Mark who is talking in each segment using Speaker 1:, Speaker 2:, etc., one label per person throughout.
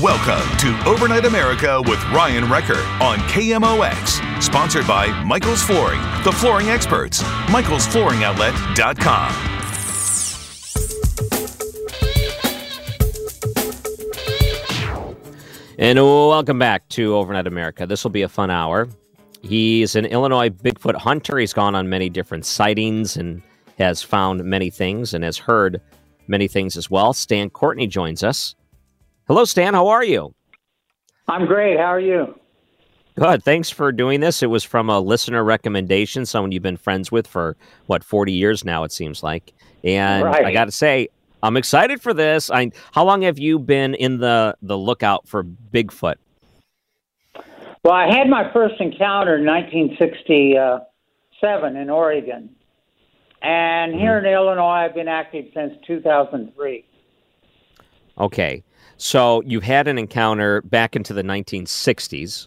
Speaker 1: Welcome to Overnight America with Ryan Wrecker on KMOX. Sponsored by Michael's Flooring, the flooring experts. Michael'sFlooringOutlet.com.
Speaker 2: And welcome back to Overnight America. This will be a fun hour. He's an Illinois Bigfoot hunter. He's gone on many different sightings and has found many things and has heard many things as well. Stan Courtney joins us. Hello, Stan. How are you?
Speaker 3: I'm great. How are you?
Speaker 2: Good. Thanks for doing this. It was from a listener recommendation, someone you've been friends with for, what, 40 years now, it seems like. And
Speaker 3: Right.
Speaker 2: I got to say, I'm excited for this. I, how long have you been in the, the lookout for Bigfoot?
Speaker 3: Well, I had my first encounter in 1967 in Oregon. And here mm-hmm. in Illinois, I've been active since 2003.
Speaker 2: Okay. So you had an encounter back into the 1960s.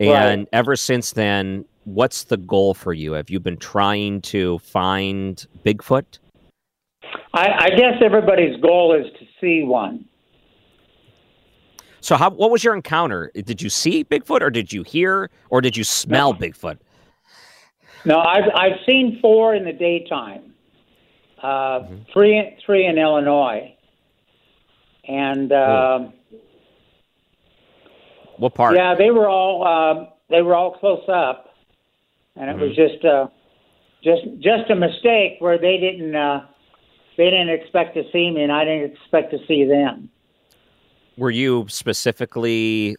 Speaker 2: And
Speaker 3: Right.
Speaker 2: ever since then, what's the goal for you? Have you been trying to find Bigfoot?
Speaker 3: I, I guess everybody's goal is to see one.
Speaker 2: So how what was your encounter? Did you see Bigfoot or did you hear or did you smell Bigfoot?
Speaker 3: No, I've, I've seen four in the daytime, uh, three, three in Illinois. And um
Speaker 2: What part?
Speaker 3: yeah, they were all um, they were all close up, and it was just uh, just just a mistake where they didn't uh, they didn't expect to see me, and I didn't expect to see them.
Speaker 2: Were you specifically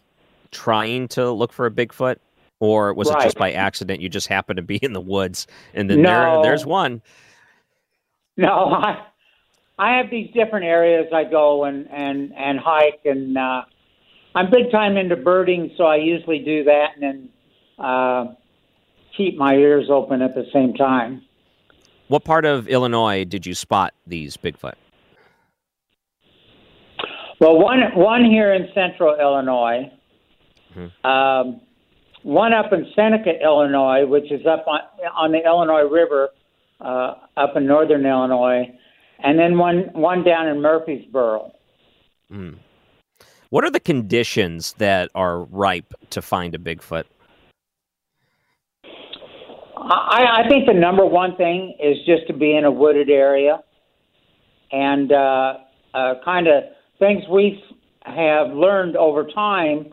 Speaker 2: trying to look for a Bigfoot? Or was it just by accident you just happened to be in the woods and then
Speaker 3: No.
Speaker 2: there there's one?
Speaker 3: No, I I have these different areas I go and and and hike, and uh, I'm big time into birding, so I usually do that, and then uh, keep my ears open at the same time.
Speaker 2: What part of Illinois did you spot these Bigfoot?
Speaker 3: Well, one one here in Central Illinois, um, one up in Seneca, Illinois, which is up on on the Illinois River, uh, up in northern Illinois, and then one one down in Murphysboro.
Speaker 2: Hmm. What are the conditions that are ripe to find a Bigfoot?
Speaker 3: I, I think the number one thing is just to be in a wooded area, and uh, uh, kind of things we have learned over time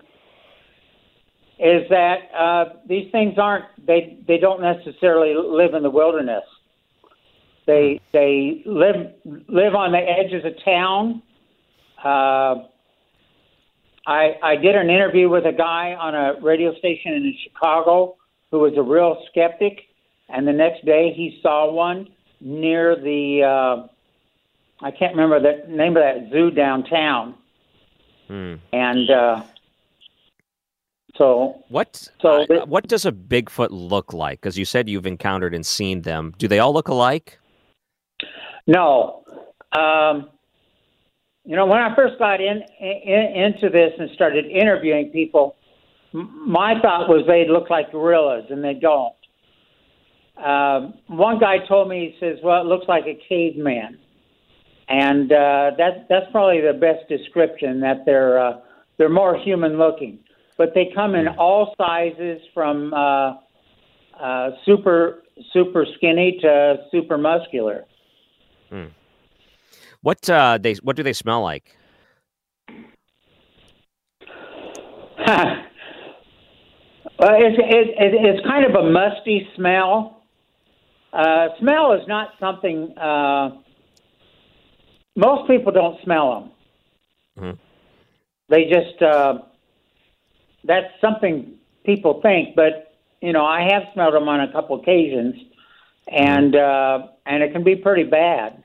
Speaker 3: is that uh, these things aren't they they don't necessarily live in the wilderness. They they live live on the edges of town. Uh, I I did an interview with a guy on a radio station in Chicago who was a real skeptic, and the next day he saw one near the uh, I can't remember the name of that zoo downtown,
Speaker 2: Hmm.
Speaker 3: and uh, so
Speaker 2: What
Speaker 3: So
Speaker 2: uh, what does a Bigfoot look like? Because you said you've encountered and seen them. Do they all look alike?
Speaker 3: No. Um, you know, when I first got in, in into this and started interviewing people, m- my thought was they'd look like gorillas, and they don't. Um, one guy told me, he says, "Well, it looks like a caveman," and uh, that that's probably the best description. That they're uh, they're more human looking, but they come in all sizes, from uh, uh, super super skinny to super muscular.
Speaker 2: What uh, they what do they smell like?
Speaker 3: well, it's, it, it, it's kind of a musty smell. Uh, smell is not something uh, most people don't smell them.
Speaker 2: Mhm.
Speaker 3: They just uh, that's something people think, but you know I have smelled them on a couple occasions, and uh, and it can be pretty bad.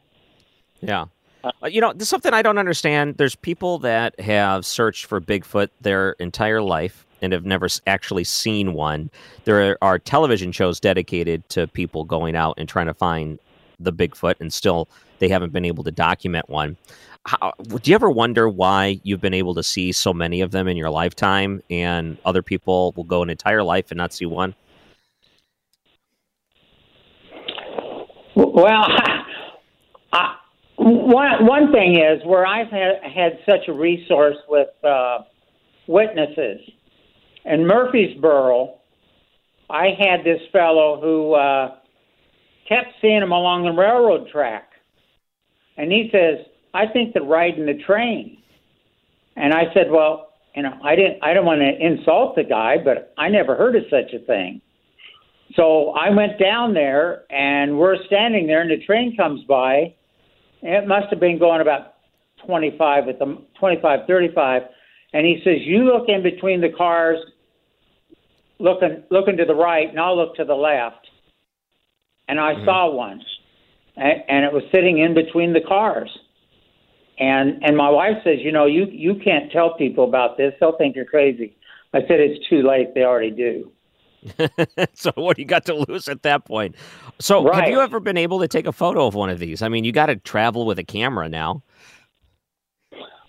Speaker 2: Yeah. Uh, you know, there's something I don't understand. There's people that have searched for Bigfoot their entire life and have never actually seen one. There are television shows dedicated to people going out and trying to find the Bigfoot, and still they haven't been able to document one. How, do you ever wonder why you've been able to see so many of them in your lifetime, and other people will go an entire life and not see one?
Speaker 3: Well, one one thing is where I've had, had such a resource with uh, witnesses in Murphysboro. I had this fellow who uh, kept seeing him along the railroad track, and he says, "I think they're riding the train." And I said, "Well, you know, I didn't. I don't want to insult the guy, but I never heard of such a thing." So I went down there, and we're standing there, and the train comes by. It must have been going about 25 at the 25, 35, and he says, "You look in between the cars, looking looking to the right, and I'll look to the left." And I mm-hmm. saw one, and, and it was sitting in between the cars. And and my wife says, "You know, you you can't tell people about this; they'll think you're crazy." I said, "It's too late; they already do."
Speaker 2: so what do you got to lose at that point? So have you ever been able to take a photo of one of these? I mean, you got to travel with a camera now.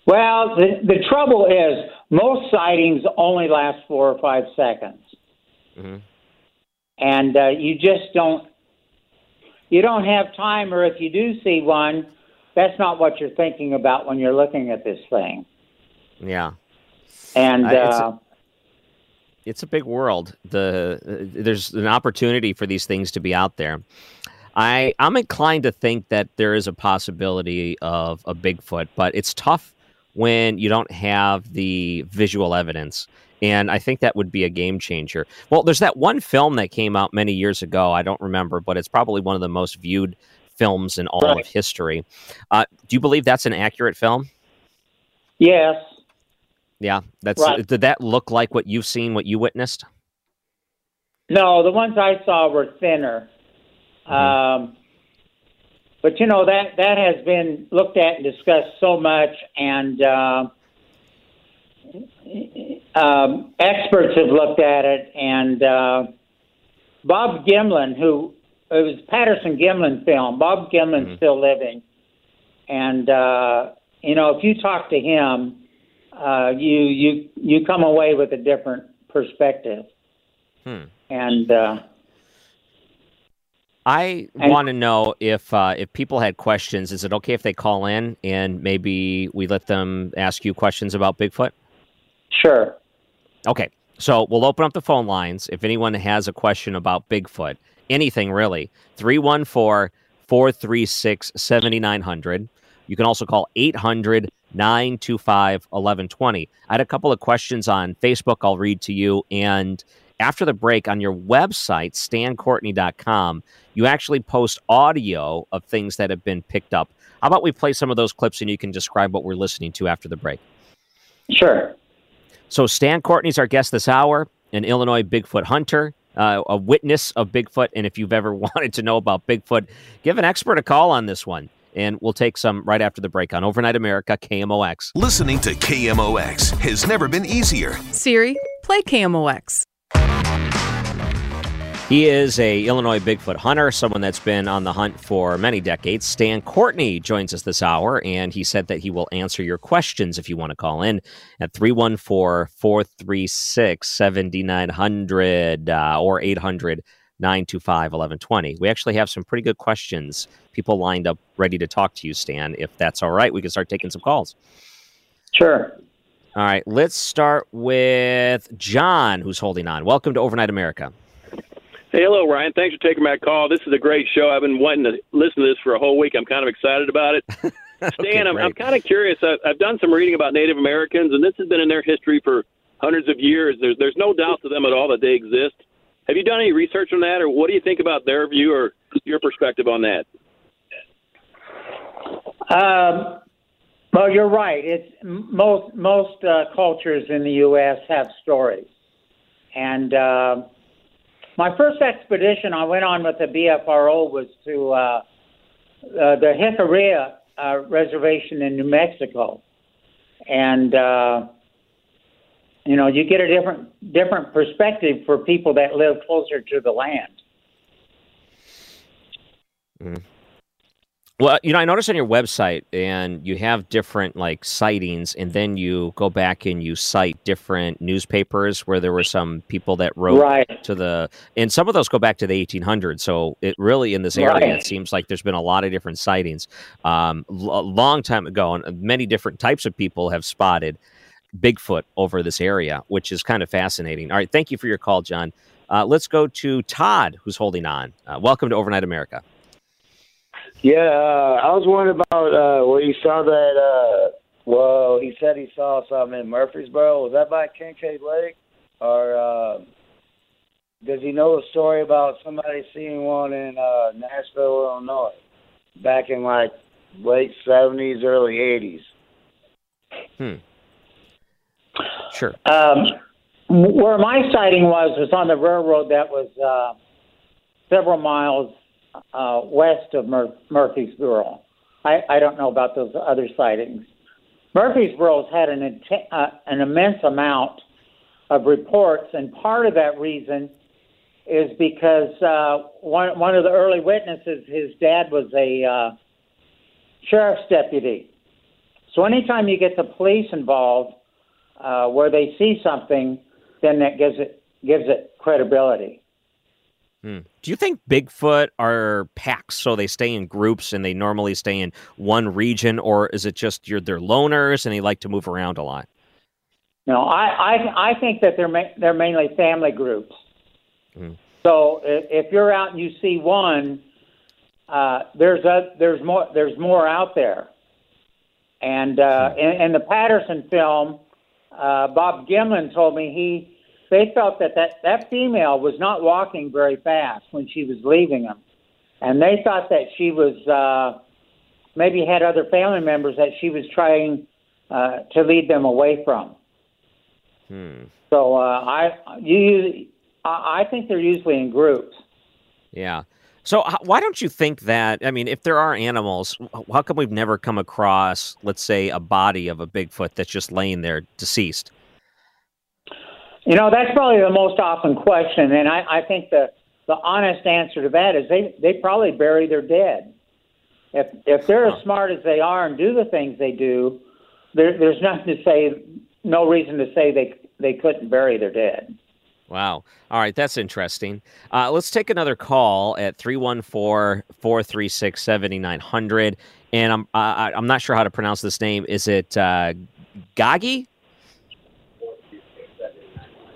Speaker 3: Well, the, the trouble is most sightings only last four or five seconds,
Speaker 2: Mhm.
Speaker 3: and uh, you just don't you don't have time. Or if you do see one, that's not what you're thinking about when you're looking at this thing.
Speaker 2: Yeah.
Speaker 3: And
Speaker 2: Uh, it's- a big world. The uh, there's an opportunity for these things to be out there. I I'm inclined to think that there is a possibility of a Bigfoot, but it's tough when you don't have the visual evidence. And I think that would be a game changer. Well, there's that one film that came out many years ago. I don't remember, but it's probably one of the most viewed films in all
Speaker 3: Right.
Speaker 2: of history. Uh, do you believe that's an accurate film?
Speaker 3: yes,
Speaker 2: Yeah, that's.
Speaker 3: Right.
Speaker 2: Did that look like what you've seen, what you witnessed?
Speaker 3: no, the ones I saw were thinner. Um, but you know that that has been looked at and discussed so much, and uh, um, experts have looked at it. And uh, Bob Gimlin, who it was Patterson Gimlin film, Bob Gimlin's still living, and uh, you know if you talk to him, uh, you you you come away with a different perspective.
Speaker 2: Hmm.
Speaker 3: And uh,
Speaker 2: I want to know if uh, if people had questions. Is it okay if they call in and maybe we let them ask you questions about Bigfoot?
Speaker 3: sure.
Speaker 2: Okay, so we'll open up the phone lines. If anyone has a question about Bigfoot, anything really, 314 436 7900. You can also call 800 925 1120. I had a couple of questions on Facebook I'll read to you. And after the break, on your website, stancourtney.com, you actually post audio of things that have been picked up. How about we play some of those clips and you can describe what we're listening to after the break?
Speaker 3: Sure.
Speaker 2: So Stan Courtney's our guest this hour, an Illinois Bigfoot hunter, uh, a witness of Bigfoot. And if you've ever wanted to know about Bigfoot, give an expert a call on this one. And we'll take some right after the break on Overnight America, KMOX.
Speaker 1: Listening to KMOX has never been easier.
Speaker 4: Siri, play KMOX.
Speaker 2: He is a Illinois Bigfoot hunter, someone that's been on the hunt for many decades. Stan Courtney joins us this hour, and he said that he will answer your questions if you want to call in at 314-436-7900 uh, or 800 925 1120. We actually have some pretty good questions. People lined up ready to talk to you, Stan. If that's all right, we can start taking some calls.
Speaker 3: Sure.
Speaker 2: All right, let's start with John, who's holding on. Welcome to Overnight America.
Speaker 5: Hey, hello, Ryan. Thanks for taking my call. This is a great show. I've been wanting to listen to this for a whole week. I'm kind of excited about it. Stan, I'm, I'm kind of curious. I, I've done some reading about Native Americans, and this has been in their history for hundreds of years. There's there's no doubt to them at all that they exist. Have you done any research on that, or what do you think about their view or your perspective on that?
Speaker 3: Um, well, you're right. It's most most uh, cultures in the U.S. have stories, and uh, my first expedition I went on with the BFRO was to uh, uh, the Jicarilla uh, Reservation in New Mexico, and uh, you know you get a different different perspective for people that live closer to the land.
Speaker 2: Mm. Well, you know, I noticed on your website, and you have different like sightings, and then you go back and you cite different newspapers where there were some people that wrote
Speaker 3: Right.
Speaker 2: to the, and some of those go back to the 1800s. So it really in this area,
Speaker 3: Right.
Speaker 2: it seems like there's been a lot of different sightings. Um, a long time ago, and many different types of people have spotted Bigfoot over this area, which is kind of fascinating. All right, thank you for your call, John. Uh, let's go to Todd, who's holding on. Uh, welcome to Overnight America.
Speaker 6: Yeah, uh, I was wondering about uh, where you saw that. Uh, well, he said he saw something in Murphysboro. Was that by Kincaid Lake, or uh, does he know a story about somebody seeing one in uh, Nashville, Illinois, back in like late seventies, early eighties?
Speaker 2: Hmm. Sure.
Speaker 3: Um, where my sighting was was on the railroad that was uh, several miles uh, west of Mur- Murphysboro. I, I don't know about those other sightings. Murphysboro's had an int- uh, an immense amount of reports, and part of that reason is because uh, one one of the early witnesses, his dad was a uh, sheriff's deputy. So anytime you get the police involved, uh, where they see something, then that gives it gives it credibility.
Speaker 2: Hmm. Do you think Bigfoot are packs, so they stay in groups and they normally stay in one region, or is it just you're they're loners and they like to move around a lot?
Speaker 3: No, I I, I think that they're ma- they're mainly family groups.
Speaker 2: Hmm.
Speaker 3: So if, if you're out and you see one, uh, there's a there's more there's more out there. And uh, in, in the Patterson film, uh, Bob Gimlin told me he they felt that, that that female was not walking very fast when she was leaving him, and they thought that she was uh, maybe had other family members that she was trying uh, to lead them away from.
Speaker 2: Hmm.
Speaker 3: So uh, I you I I think they're usually in groups.
Speaker 2: Yeah. So why don't you think that? I mean, if there are animals, how come we've never come across, let's say, a body of a Bigfoot that's just laying there deceased?
Speaker 3: You know, that's probably the most often question, and I, I think the the honest answer to that is they they probably bury their dead. If if they're as smart as they are and do the things they do, there, there's nothing to say, no reason to say they they couldn't bury their dead.
Speaker 2: Wow. All right, that's interesting. Uh, let's take another call at 314-436-7900. And I'm I, I'm not sure how to pronounce this name. Is it uh, Gagi?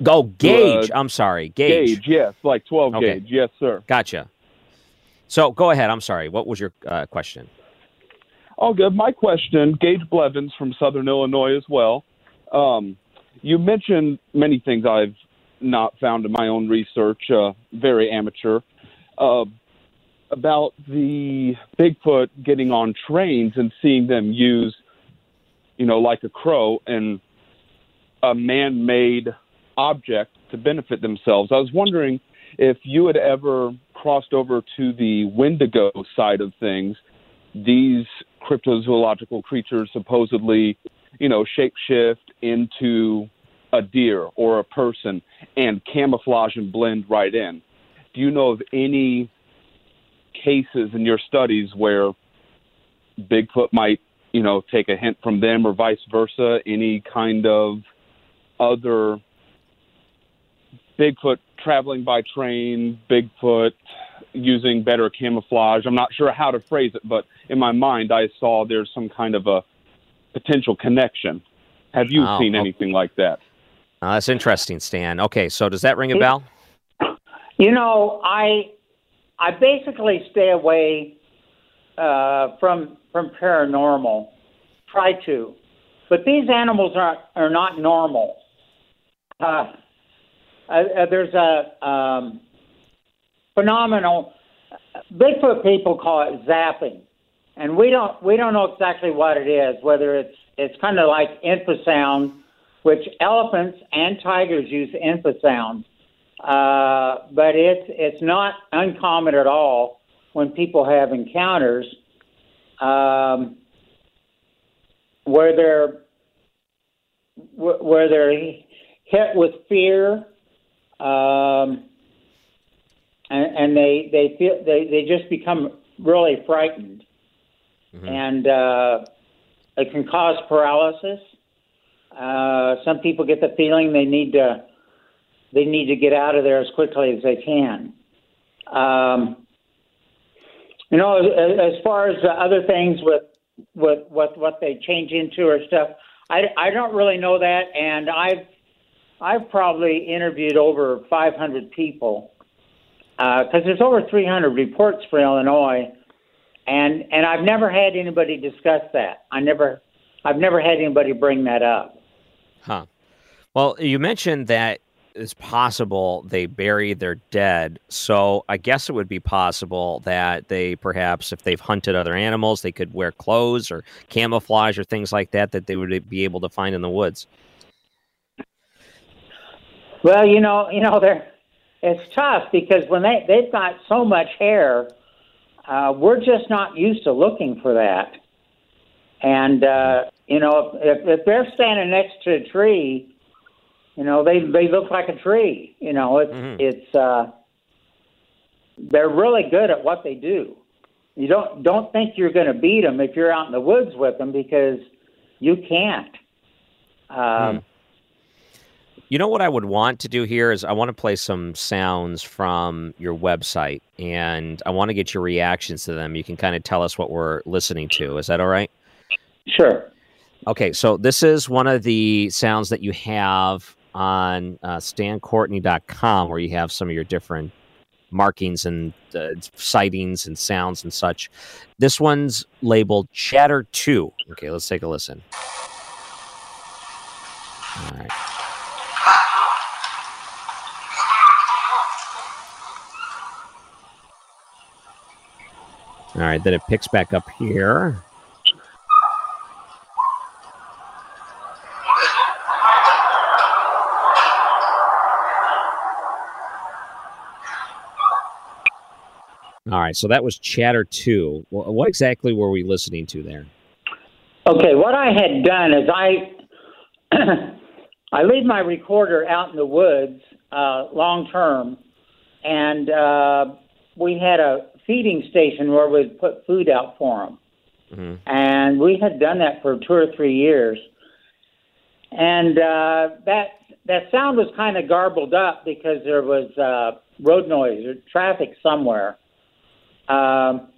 Speaker 2: Go Gauge.
Speaker 7: Uh,
Speaker 2: I'm sorry, Gauge.
Speaker 7: Gauge, yes, like 12
Speaker 2: Okay.
Speaker 7: gauge. Yes, sir.
Speaker 2: Gotcha. So go ahead. I'm sorry. What was your uh, question?
Speaker 7: All good. My question, Gage Blevins from Southern Illinois as well. Um, you mentioned many things I've not found in my own research, uh, very amateur, uh, about the Bigfoot getting on trains and seeing them use, you know, like a crow and a man-made object to benefit themselves. I was wondering if you had ever crossed over to the Wendigo side of things. These cryptozoological creatures supposedly, you know, shapeshift into a deer or a person and camouflage and blend right in. Do you know of any cases in your studies where Bigfoot might, you know, take a hint from them or vice versa? Any kind of other Bigfoot traveling by train, Bigfoot using better camouflage. I'm not sure how to phrase it, but in my mind, I saw there's some kind of a potential connection. Have you
Speaker 2: Oh,
Speaker 7: seen anything like that?
Speaker 2: Uh, that's interesting, Stan. Okay, so does that ring a bell?
Speaker 3: You know, I I basically stay away uh, from from paranormal. Try to, but these animals are are not normal. uh, uh, uh, there's a um, phenomenal. Bigfoot people call it zapping, and we don't we don't know exactly what it is. Whether it's it's kind of like infrasound, which elephants and tigers use infrasound, uh, but it's it's not uncommon at all when people have encounters um, where they're where they're hit with fear, um, and, and they they feel they, they just become really frightened, and uh, it can cause paralysis. Uh, some people get the feeling they need to they need to get out of there as quickly as they can. Um, you know, as, as far as the other things with with what what they change into or stuff, I, I don't really know that, and I've I've probably interviewed over 500 people because uh, there's over 300 reports for Illinois, and and I've never had anybody discuss that. I never I've never had anybody bring that up.
Speaker 2: Huh. Well, you mentioned that it's possible they bury their dead. So I guess it would be possible that they perhaps, if they've hunted other animals, they could wear clothes or camouflage or things like that that they would be able to find in the woods.
Speaker 3: Well, you know, you know, they're it's tough because when they they've got so much hair, uh, we're just not used to looking for that. And uh, you know, if, if they're standing next to a tree you know, they they look like a tree. You know, it's
Speaker 2: Mm-hmm.
Speaker 3: it's uh, they're really good at what they do. You don't don't think you're going to beat them if you're out in the woods with them because you can't. Um,
Speaker 2: You know what I would want to do here is I want to play some sounds from your website and I want to get your reactions to them. You can kind of tell us what we're listening to. Is that all right?
Speaker 3: Sure.
Speaker 2: Okay, so this is one of the sounds that you have on uh, stancourtney.com where you have some of your different markings and uh, sightings and sounds and such. This one's labeled Chatter 2. Okay, let's take a listen. All right. All right, then it picks back up here. All right, so that was Chatter 2. Wh- What exactly were we listening to there?
Speaker 3: Okay, what I had done is I I leave my recorder out in the woods uh, long term, and uh, we had a feeding station where we'd put food out for them,
Speaker 2: Mm-hmm.
Speaker 3: and we had done that for two or three years, and uh, that that sound was kind of garbled up because there was uh, road noise or traffic somewhere. Um,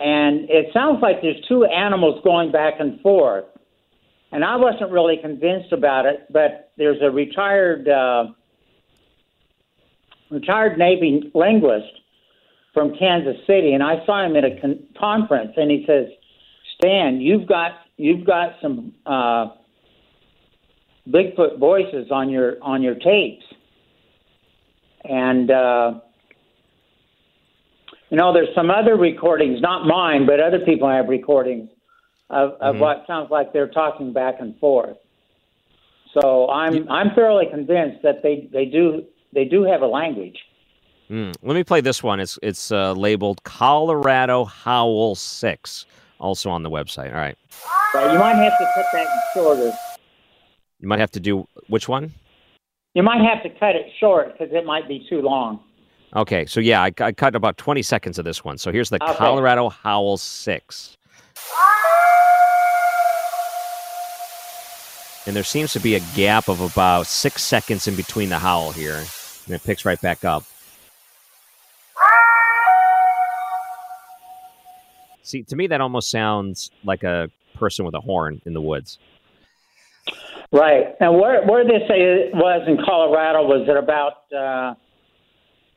Speaker 3: and it sounds like there's two animals going back and forth. And I wasn't really convinced about it, but there's a retired uh, retired Navy linguist from Kansas City, and I saw him at a con- conference, and he says, "Stan, you've got you've got some uh, Bigfoot voices on your on your tapes," and uh, you know, there's some other recordings, not mine, but other people have recordings of, of
Speaker 2: Mhm.
Speaker 3: what sounds like they're talking back and forth. So I'm I'm fairly convinced that they, they do they do have a language.
Speaker 2: Hmm. Let me play this one. It's it's uh, labeled Colorado Howl 6, also on the website. All right.
Speaker 3: But you might have to cut that shorter.
Speaker 2: You might have to do which one?
Speaker 3: You might have to cut it short because it might be too long.
Speaker 2: Okay, so yeah, I, I cut about 20 seconds of this one. So here's the
Speaker 3: Okay.
Speaker 2: Colorado Howl 6. And there seems to be a gap of about six seconds in between the howl here. And it picks right back up. See, to me, that almost sounds like a person with a horn in the woods.
Speaker 3: Right. And where where this is- was in Colorado was at about uh,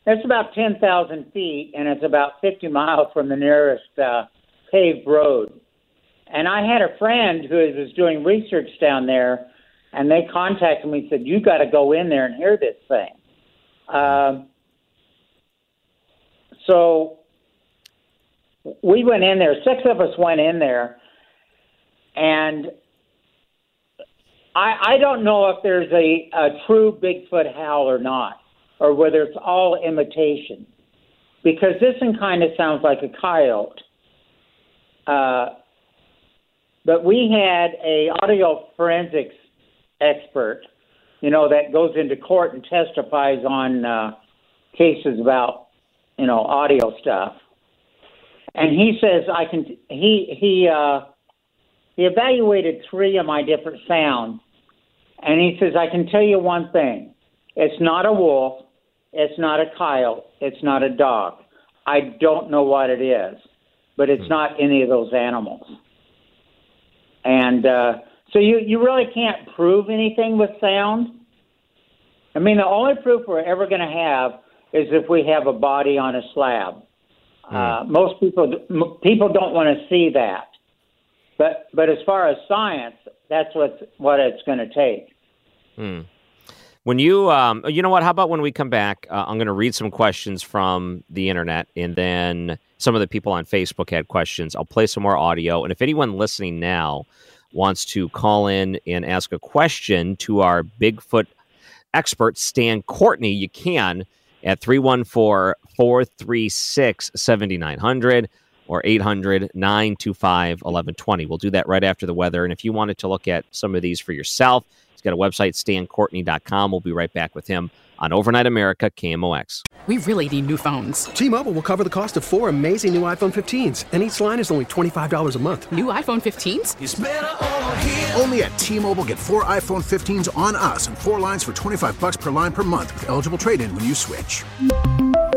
Speaker 3: it's about ten thousand feet, and it's about fifty miles from the nearest uh, paved road. And I had a friend who was doing research down there, and they contacted me and said, "You got to go in there and hear this thing." Um, so we went in there. Six of us went in there, and I, I don't know if there's a, a true Bigfoot howl or not, or whether it's all imitation, because this one kind of sounds like a coyote. Uh, but we had a audio forensics expert, you know, that goes into court and testifies on uh, cases about, you know, audio stuff. And he says I can. He he uh, he evaluated three of my different sounds, and he says I can tell you one thing: it's not a wolf, it's not a coyote, it's not a dog. I don't know what it is, but it's not any of those animals. And uh, so you you really can't prove anything with sound. I mean, the only proof we're ever going to have is if we have a body on a slab. Uh, most people m- people don't want to see that, but but as far as science, that's what what it's going to take.
Speaker 2: Hmm. When you, um, you know what? How about when we come back? Uh, I'm going to read some questions from the internet, and then some of the people on Facebook had questions. I'll play some more audio, and if anyone listening now wants to call in and ask a question to our Bigfoot expert Stan Courtney, you can at 314 436 7900 or 800 925 1120. We'll do that right after the weather. And if you wanted to look at some of these for yourself, he's got a website, stancourtney.com. We'll be right back with him on Overnight America KMOX.
Speaker 8: We really need new phones.
Speaker 9: T-Mobile will cover the cost of four amazing new iPhone 15s, and each line is only $25 a month.
Speaker 8: New iPhone 15s?
Speaker 10: Only at T-Mobile get four iPhone 15s on us and four lines for 25 bucks per line per month with eligible trade-in when you switch.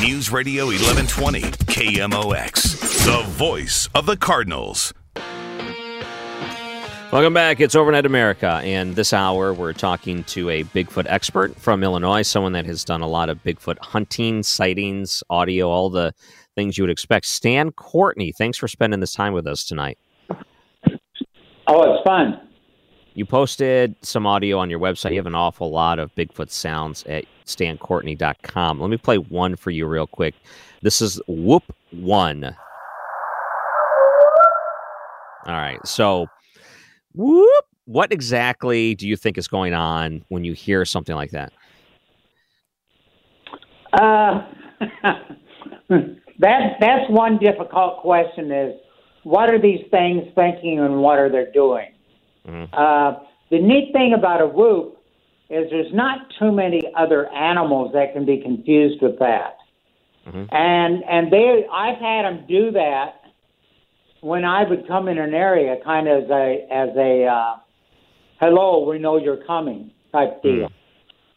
Speaker 1: News Radio 1120, KMOX, the voice of the Cardinals.
Speaker 2: Welcome back. It's Overnight America. And this hour, we're talking to a Bigfoot expert from Illinois, someone that has done a lot of Bigfoot hunting, sightings, audio, all the things you would expect. Stan Courtney, thanks for spending this time with us tonight.
Speaker 3: Oh, it's fun.
Speaker 2: You posted some audio on your website. You have an awful lot of Bigfoot sounds at stancourtney.com. Let me play one for you real quick. This is Whoop One. All right. So, whoop. What exactly do you think is going on when you hear something like that?
Speaker 3: Uh, that that's one difficult question. Is what are these things thinking and what are they doing? Uh, the neat thing about a whoop is there's not too many other animals that can be confused with that. And and they I've had them do that when I would come in an area, kind of as a as a uh, hello, we know you're coming type deal.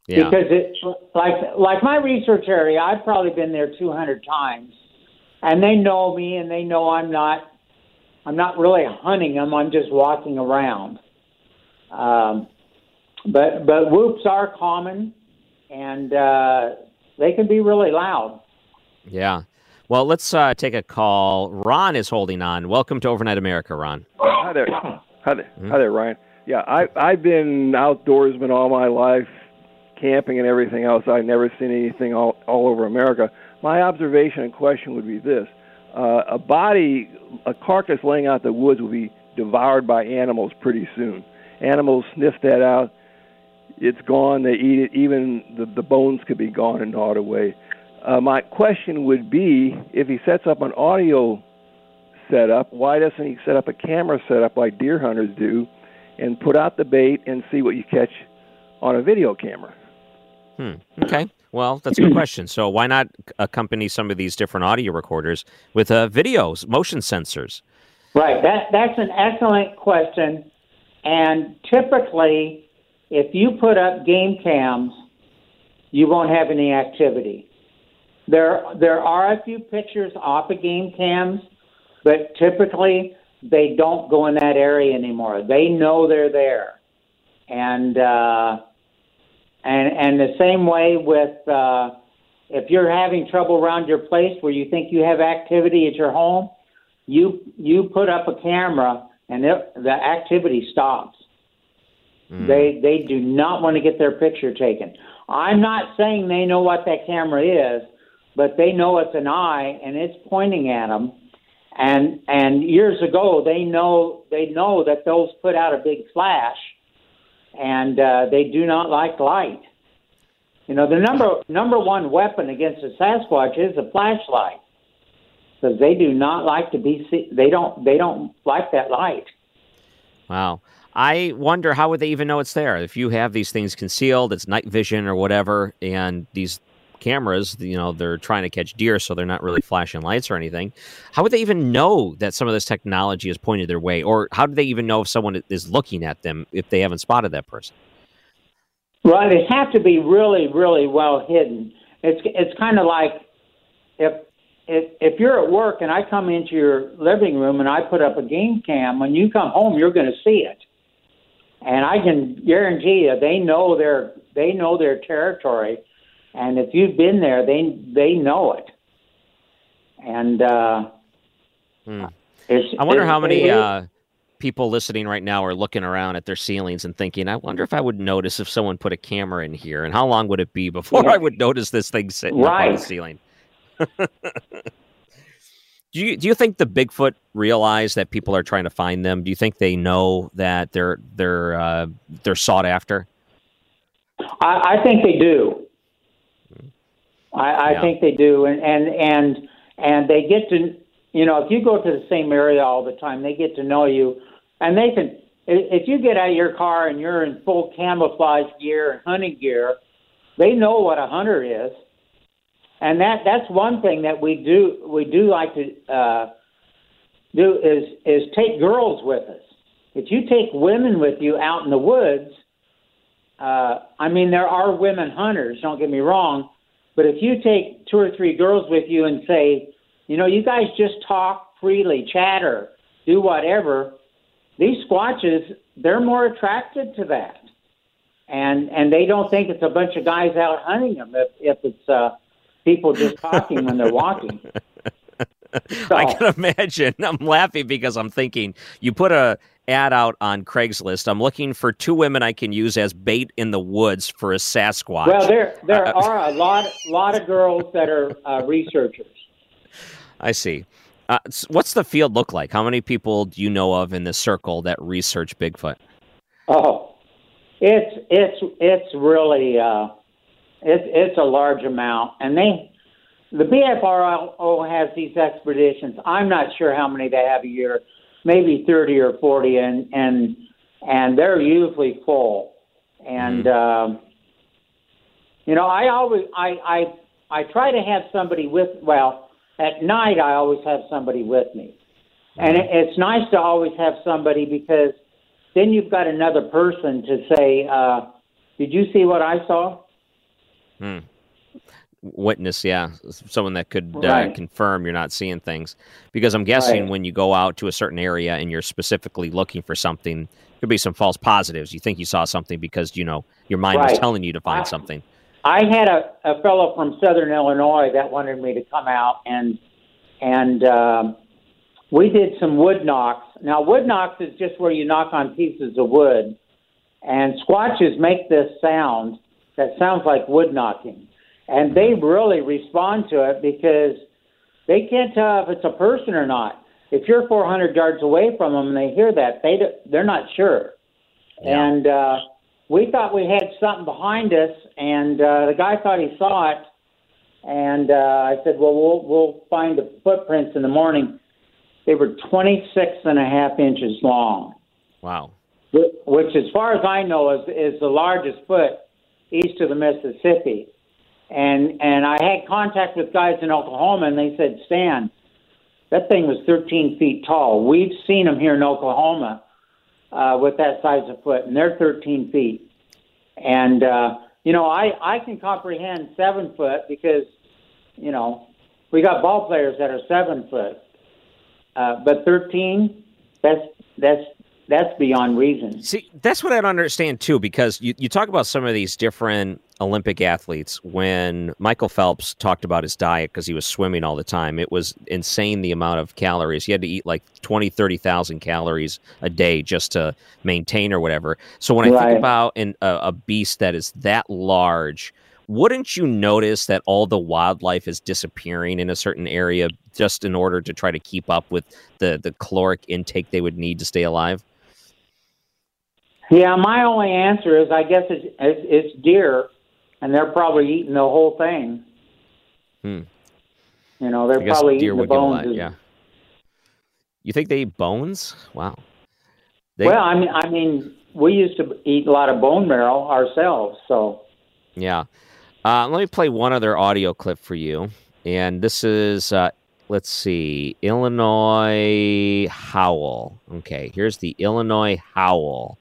Speaker 2: Yeah.
Speaker 3: Because it like like my research area, I've probably been there 200 times, and they know me, and they know I'm not I'm not really hunting them. I'm just walking around. Um, but but whoops are common, and uh, they can be really loud.
Speaker 2: Yeah. Well, let's uh, take a call. Ron is holding on. Welcome to Overnight America, Ron.
Speaker 11: Hi there. Hi there. Hi there, Ryan. Yeah, I I've been outdoorsman all my life, camping and everything else. I've never seen anything all all over America. My observation and question would be this: uh, a body, a carcass laying out in the woods will be devoured by animals pretty soon. Animals sniff that out. It's gone. They eat it. Even the the bones could be gone and gnawed away. Uh, my question would be: if he sets up an audio setup, why doesn't he set up a camera setup like deer hunters do, and put out the bait and see what you catch on a video camera.
Speaker 2: Hmm. Okay. Well, that's a good question. So why not accompany some of these different audio recorders with uh, videos, motion sensors?
Speaker 3: Right. That that's an excellent question. And typically, if you put up game cams, you won't have any activity. There there are a few pictures off of game cams, but typically they don't go in that area anymore. They know they're there, and uh, and and the same way with uh, if you're having trouble around your place where you think you have activity at your home, you you put up a camera and it, the activity stops. Mm. They they do not want to get their picture taken. I'm not saying they know what that camera is, but they know it's an eye and it's pointing at them. And and years ago, they know they know that those put out a big flash, and uh, they do not like light. You know, the number number one weapon against a Sasquatch is a flashlight, because they do not like to be see- they don't they don't like that light.
Speaker 2: Wow. I wonder how would they even know it's there if you have these things concealed, it's night vision or whatever, and these cameras, you know, they're trying to catch deer, so they're not really flashing lights or anything. How would they even know that some of this technology is pointed their way, or how do they even know if someone is looking at them if they haven't spotted that person?
Speaker 3: Well, they have to be really, really well hidden. It's it's kind of like if if if you're at work and I come into your living room and I put up a game cam, when you come home, you're going to see it, and I can guarantee you they know their they know their territory and if you've been there, they they know it. And uh,
Speaker 2: hmm. I wonder how many uh, people listening right now are looking around at their ceilings and thinking, "I wonder if I would notice if someone put a camera in here, and how long would it be before I would notice this thing sitting right. on the ceiling?" do you do you think the Bigfoot realize that people are trying to find them? Do you think they know that they're they're uh, they're sought after?
Speaker 3: I, I think they do. I, I yeah. think they do, and and and and they get to you know if you go to the same area all the time, they get to know you, and they can. If you get out of your car and you're in full camouflage gear and hunting gear, they know what a hunter is, and that that's one thing that we do we do like to uh, do is is take girls with us. If you take women with you out in the woods, uh, I mean there are women hunters. Don't get me wrong, but if you take two or three girls with you and say, you know, you guys just talk freely, chatter, do whatever, these squatches, they're more attracted to that. And and they don't think it's a bunch of guys out hunting them if, if it's uh, people just talking when they're walking.
Speaker 2: So, I can imagine. I'm laughing because I'm thinking you put a ad out on Craigslist. I'm looking for two women I can use as bait in the woods for a Sasquatch.
Speaker 3: Well, there there uh, are a lot lot of girls that are uh, researchers.
Speaker 2: I see. Uh, what's the field look like? How many people do you know of in the circle that research Bigfoot?
Speaker 3: Oh, it's it's it's really uh, it's it's a large amount, and they the BFRO has these expeditions. I'm not sure how many they have a year maybe 30 or 40 and and and they're usually full and mm-hmm. um you know i always i i i try to have somebody with well at night i always have somebody with me and it, it's nice to always have somebody because then you've got another person to say uh did you see what i saw
Speaker 2: hmm witness, yeah, someone that could uh, right. uh, confirm you're not seeing things. Because I'm guessing right. when you go out to a certain area and you're specifically looking for something, could be some false positives. You think you saw something because you know your mind right. was telling you to find I, something.
Speaker 3: I had a, a fellow from Southern Illinois that wanted me to come out and and um, we did some wood knocks. Now wood knocks is just where you knock on pieces of wood, and squatches make this sound that sounds like wood knocking and they really respond to it because they can't tell if it's a person or not. If you're 400 yards away from them and they hear that, they they're not sure. Yeah. And uh, we thought we had something behind us, and uh, the guy thought he saw it. And uh, I said, "Well, we'll we'll find the footprints in the morning." They were 26 and a half inches long.
Speaker 2: Wow.
Speaker 3: which, as far as I know, is is the largest foot east of the Mississippi. And and I had contact with guys in Oklahoma, and they said, Stan, that thing was 13 feet tall. We've seen them here in Oklahoma uh, with that size of foot, and they're 13 feet. And uh, you know, I I can comprehend seven foot because you know we got ball players that are seven foot, uh, but 13, that's that's that's beyond reason.
Speaker 2: See, that's what I don't understand too, because you, you talk about some of these different Olympic athletes. When Michael Phelps talked about his diet because he was swimming all the time, it was insane the amount of calories. He had to eat like 20, 30,000 calories a day just to maintain or whatever. So when I
Speaker 3: Right.
Speaker 2: think about an, a, a beast that is that large, wouldn't you notice that all the wildlife is disappearing in a certain area just in order to try to keep up with the, the caloric intake they would need to stay alive?
Speaker 3: Yeah, my only answer is I guess it's it's, deer, and they're probably eating the whole thing.
Speaker 2: Hmm.
Speaker 3: You know, they're probably eating the bones.
Speaker 2: lot, yeah. You think they eat bones? Wow. They,
Speaker 3: Well, I mean, I mean, we used to eat a lot of bone marrow ourselves, so
Speaker 2: yeah. Uh, let me play one other audio clip for you, and this is uh, let's see, Illinois howl. Okay, here's the Illinois howl.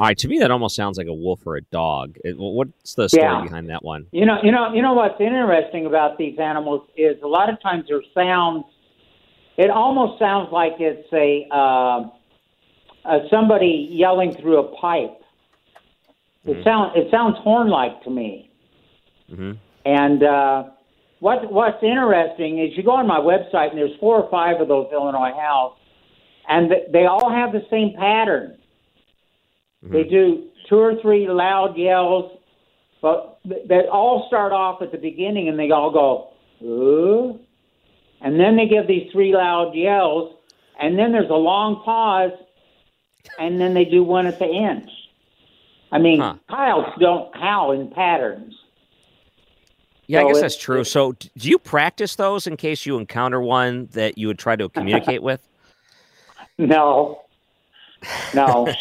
Speaker 2: All right, to me that almost sounds like a wolf or a dog. It, what's the story
Speaker 3: Yeah.
Speaker 2: behind that one?
Speaker 3: You know, you know, you know what's interesting about these animals is a lot of times their sounds. It almost sounds like it's a uh, uh, somebody yelling through a pipe. It sounds it sounds horn-like to me.
Speaker 2: Mm-hmm.
Speaker 3: And uh, what what's interesting is you go on my website and there's four or five of those Illinois howls, and they all have the same pattern. Mm-hmm. They do two or three loud yells, but they all start off at the beginning and they all go, Ooh. and then they give these three loud yells, and then there's a long pause, and then they do one at the end. I mean, coyotes don't howl in patterns.
Speaker 2: Yeah, I guess that's true. So, do you practice those in case you encounter one that you would try to communicate with?
Speaker 3: No. No.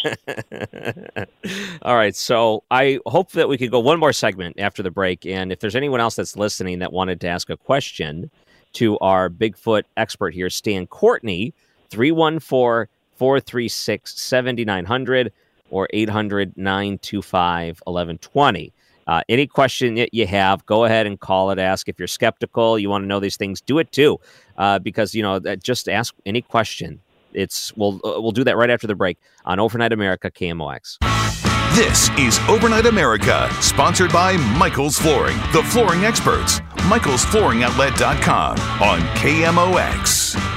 Speaker 2: All right. So, I hope that we could go one more segment after the break. And if there's anyone else that's listening that wanted to ask a question to our Bigfoot expert here, Stan Courtney, 314 436 7900 or 800 925 1120. Uh, any question that you have, go ahead and call it. Ask if you're skeptical, you want to know these things, do it too, uh, because you know that- just ask any question. It's we'll uh, we'll do that right after the break on Overnight America KMOX.
Speaker 1: This is Overnight America, sponsored by Michaels Flooring, the flooring experts. MichaelsFlooringoutlet.com on KMOX.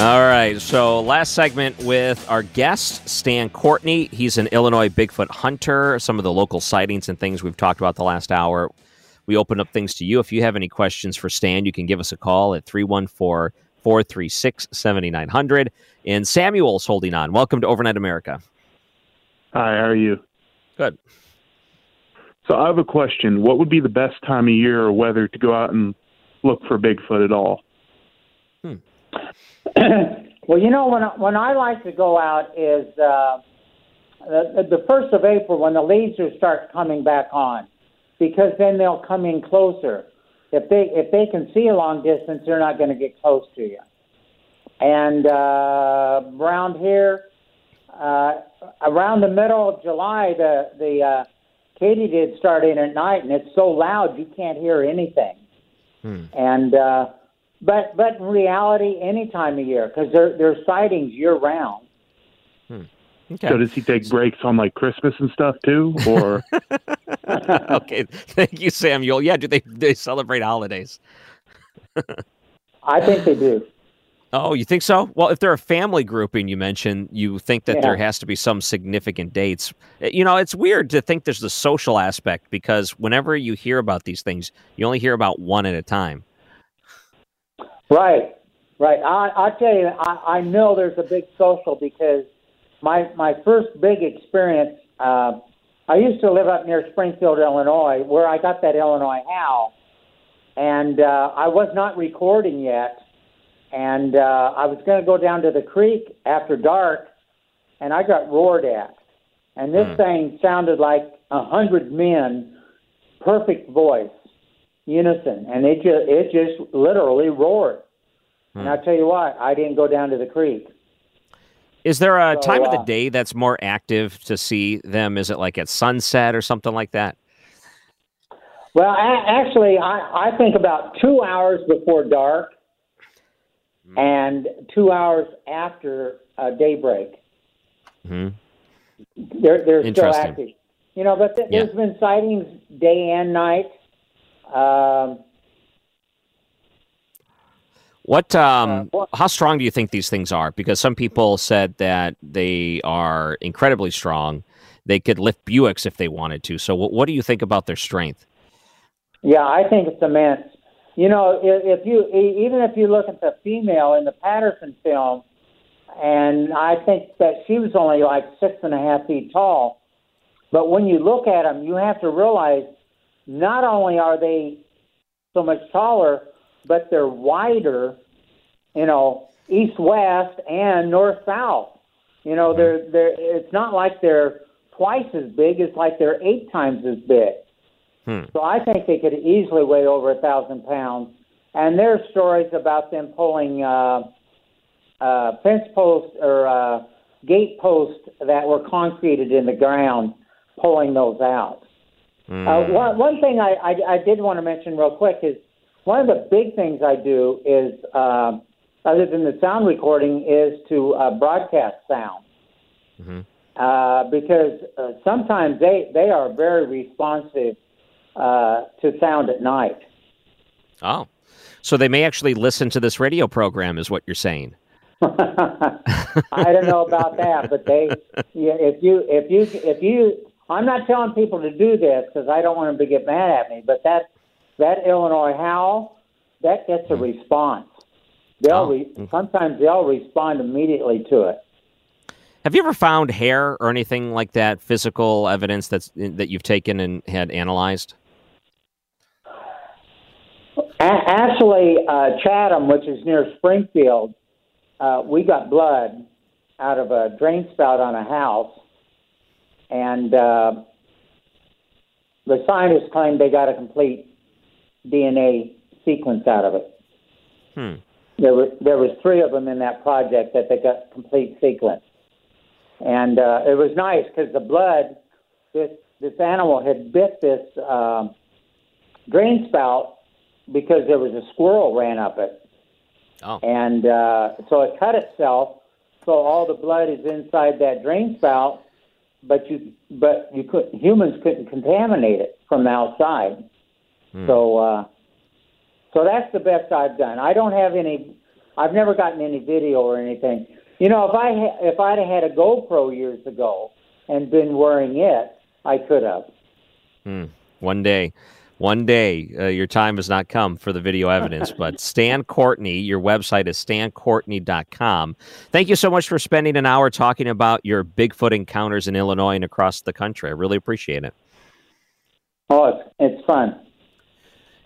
Speaker 2: All right, so last segment with our guest Stan Courtney. He's an Illinois Bigfoot hunter. Some of the local sightings and things we've talked about the last hour. We open up things to you. If you have any questions for Stan, you can give us a call at 314 436 7900. And Samuel's holding on. Welcome to Overnight America.
Speaker 12: Hi, how are you?
Speaker 2: Good.
Speaker 12: So I have a question. What would be the best time of year or weather to go out and look for Bigfoot at all? Hmm.
Speaker 3: well, you know, when I, when I like to go out is uh, the, the first of April when the lasers start coming back on, because then they'll come in closer. If they if they can see a long distance, they're not going to get close to you. And uh, around here, uh, around the middle of July, the the uh, Katie katydids start in at night, and it's so loud you can't hear anything. And uh, but but in reality, any time of year because there there's sightings year round.
Speaker 12: So does he take breaks on like Christmas and stuff too, or
Speaker 2: okay, thank you, Samuel. Yeah, do they they celebrate holidays?
Speaker 3: I think they do.
Speaker 2: Oh, you think so? Well, if they're a family grouping, you mentioned you think that there has to be some significant dates. Uh, You know, it's weird to think there's the social aspect because whenever you hear about these things, you only hear about one at a time.
Speaker 3: Right, right. I I tell you, I, I know there's a big social because my my first big experience uh, I used to live up near Springfield, Illinois, where I got that Illinois howl, and uh, I was not recording yet, and uh, I was going to go down to the creek after dark, and I got roared at, and this thing sounded like a hundred men, perfect voice, unison, and it just it just literally roared. And I tell you what, I didn't go down to the creek.
Speaker 2: Is there a
Speaker 3: So,
Speaker 2: time of the
Speaker 3: uh,
Speaker 2: day that's more active to see them? Is it like at sunset or something like that?
Speaker 3: Well, a- actually, I, I think about two hours before dark and two hours after uh, daybreak.
Speaker 2: hmm
Speaker 3: They're, they're still active. You know, but th-
Speaker 2: Yeah.
Speaker 3: there's been sightings day and night. Um,
Speaker 2: What? Um,
Speaker 3: Uh,
Speaker 2: how strong do you think these things are? Because some people said that they are incredibly strong. They could lift Buicks if they wanted to. So, what, what do you think about their strength?
Speaker 3: yeah, I think it's immense. You know, if, if you even if you look at the female in the Patterson film, and I think that she was only like six and a half feet tall, but when you look at them, you have to realize not only are they so much taller, but they're wider. You know, east west and north south. You know, they're they're. It's not like they're twice as big. It's like they're eight times as big.
Speaker 2: Hmm.
Speaker 3: So I think they could easily weigh over a thousand pounds. And there are stories about them pulling uh, uh, fence posts or uh, gate posts that were concreted in the ground, pulling those out. Uh, one, one thing I, I, I did want to mention real quick is one of the big things I do is, uh, other than the sound recording, is to uh, broadcast sound uh, because uh, sometimes they, they are very responsive uh, to sound at night.
Speaker 2: Oh, so they may actually listen to this radio program, is what you're saying?
Speaker 3: I don't know about that, but they, yeah, if you, if you, if you, I'm not telling people to do this because I don't want them to get mad at me, but that, that Illinois howl, that gets a response. They'll re, sometimes they'll respond immediately to it.
Speaker 2: Have you ever found hair or anything like that, physical evidence that's that you've taken and had analyzed?
Speaker 3: A- actually, uh, Chatham, which is near Springfield, uh, we got blood out of a drain spout on a house, and uh, the scientists claimed they got a complete DNA sequence out of it.
Speaker 2: Hmm.
Speaker 3: There were there was three of them in that project that they got complete sequence, and uh, it was nice because the blood this this animal had bit this uh, drain spout because there was a squirrel ran up it,
Speaker 2: Oh.
Speaker 3: and uh, so it cut itself. So all the blood is inside that drain spout, but you but you could humans couldn't contaminate it from the outside. So uh, so that's the best I've done. I don't have any. I've never gotten any video or anything. You know, if I ha- if I'd have had a GoPro years ago and been wearing it, I could have.
Speaker 2: Hmm. One day, one day, uh, your time has not come for the video evidence. but Stan Courtney, your website is stancourtney.com. Thank you so much for spending an hour talking about your Bigfoot encounters in Illinois and across the country. I really appreciate it.
Speaker 3: Oh, it's, it's fun.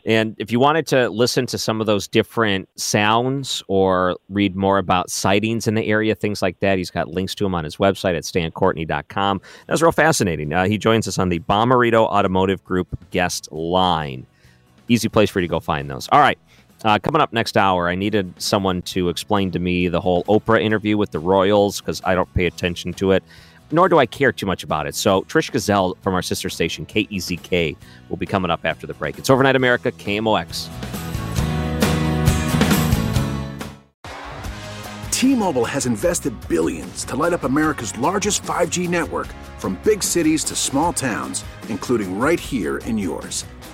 Speaker 2: And if you wanted to listen to some of those different sounds or read more about sightings in the area, things like that, he's got links to them on his website at stancourtney.com. That's real fascinating. Uh, he joins us on the Bommarito Automotive Group guest line. Easy place for you to go find those. All right. Uh, coming up next hour, I needed someone to explain to me the whole Oprah interview with the Royals because I don't pay attention to it, nor do I care too much about it. So, Trish Gazelle from our sister station, KEZK, will be coming up after the break. It's Overnight America, KMOX.
Speaker 10: T-Mobile has invested billions to light up America's largest 5G network from big cities to small towns, including right here in yours.